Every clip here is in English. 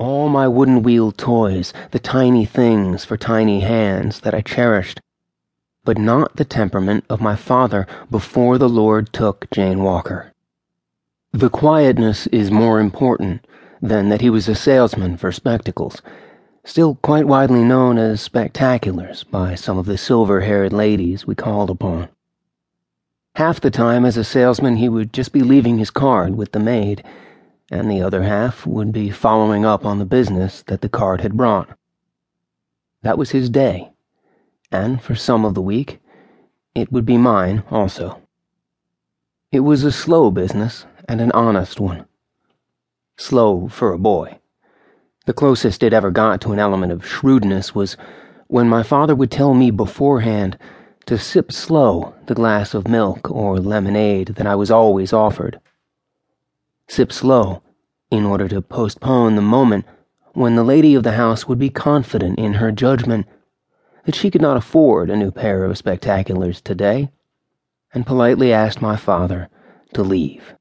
all my wooden wheel toys, the tiny things for tiny hands that I cherished, but not the temperament of my father before the Lord took Jane Walker. The quietness is more important than that he was a salesman for spectacles, still quite widely known as spectaculars by some of the silver haired ladies we called upon. Half the time, as a salesman, he would just be leaving his card with the maid, and the other half would be following up on the business that the card had brought. That was his day, and for some of the week, it would be mine also. It was a slow business and an honest one. Slow for a boy. The closest it ever got to an element of shrewdness was when my father would tell me beforehand to sip slow the glass of milk or lemonade that I was always offered. Sip slow in order to postpone the moment when the lady of the house would be confident in her judgment that she could not afford a new pair of spectaculars today, and politely asked my father to leave.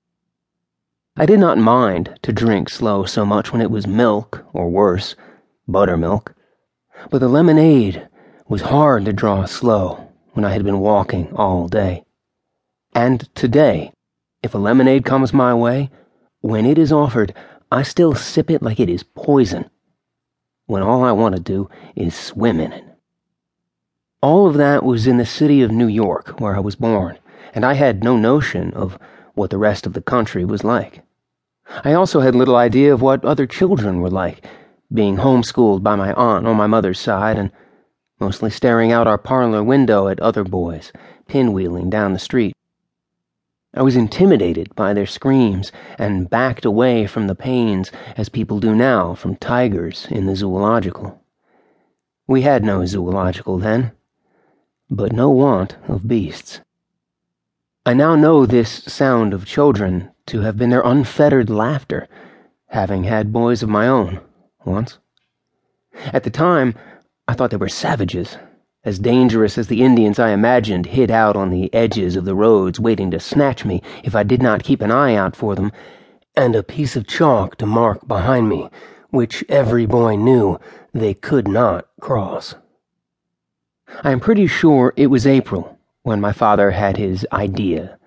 I did not mind to drink slow so much when it was milk, or worse, buttermilk, but the lemonade was hard to draw slow when I had been walking all day. And today, if a lemonade comes my way, when it is offered, I still sip it like it is poison, when all I want to do is swim in it. All of that was in the city of New York, where I was born, and I had no notion of what the rest of the country was like. I also had little idea of what other children were like, being homeschooled by my aunt on my mother's side and mostly staring out our parlor window at other boys, pinwheeling down the street. I was intimidated by their screams and backed away from the panes as people do now from tigers in the zoological. We had no zoological then, but no want of beasts. I now know this sound of children to have been their unfettered laughter, having had boys of my own once. At the time, I thought they were savages, as dangerous as the Indians I imagined hid out on the edges of the roads waiting to snatch me if I did not keep an eye out for them, and a piece of chalk to mark behind me, which every boy knew they could not cross. I am pretty sure it was April when my father had his idea.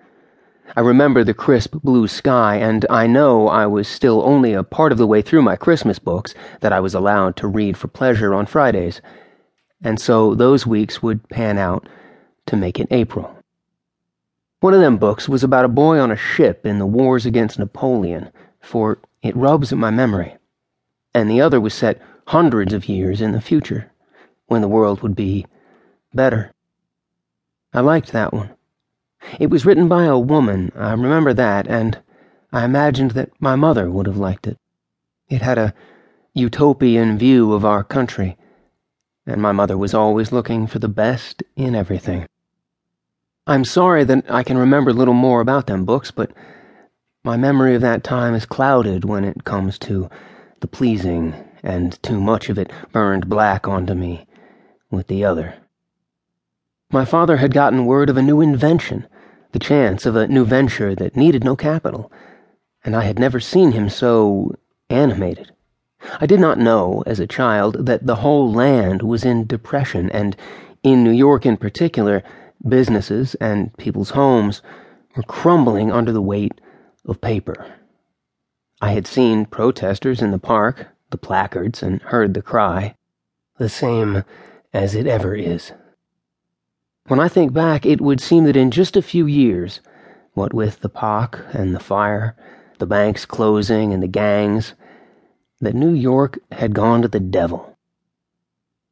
I remember the crisp blue sky, and I know I was still only a part of the way through my Christmas books that I was allowed to read for pleasure on Fridays, and so those weeks would pan out to make it April. One of them books was about a boy on a ship in the wars against Napoleon, for it rubs at my memory, and the other was set hundreds of years in the future, when the world would be better. I liked that one. It was written by a woman, I remember that, and I imagined that my mother would have liked it. It had a utopian view of our country, and my mother was always looking for the best in everything. I'm sorry that I can remember little more about them books, but my memory of that time is clouded when it comes to the pleasing, and too much of it burned black onto me with the other. My father had gotten word of a new invention the chance of a new venture that needed no capital, and I had never seen him so animated. I did not know, as a child, that the whole land was in depression, and in New York in particular, businesses and people's homes were crumbling under the weight of paper. I had seen protesters in the park, the placards, and heard the cry, the same as it ever is. When I think back, it would seem that in just a few years, what with the pock and the fire, the banks closing and the gangs, that New York had gone to the devil.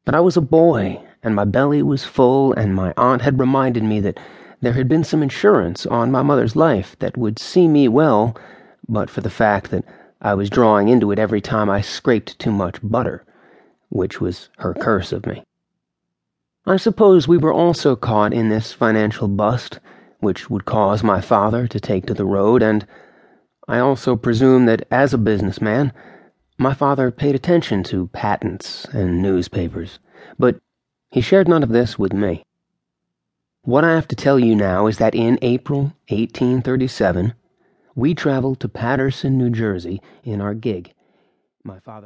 But I was a boy, and my belly was full, and my aunt had reminded me that there had been some insurance on my mother's life that would see me well, but for the fact that I was drawing into it every time I scraped too much butter, which was her curse of me. I suppose we were also caught in this financial bust, which would cause my father to take to the road, and I also presume that as a businessman, my father paid attention to patents and newspapers, but he shared none of this with me. What I have to tell you now is that in April 1837, we traveled to Paterson, New Jersey, in our gig. My father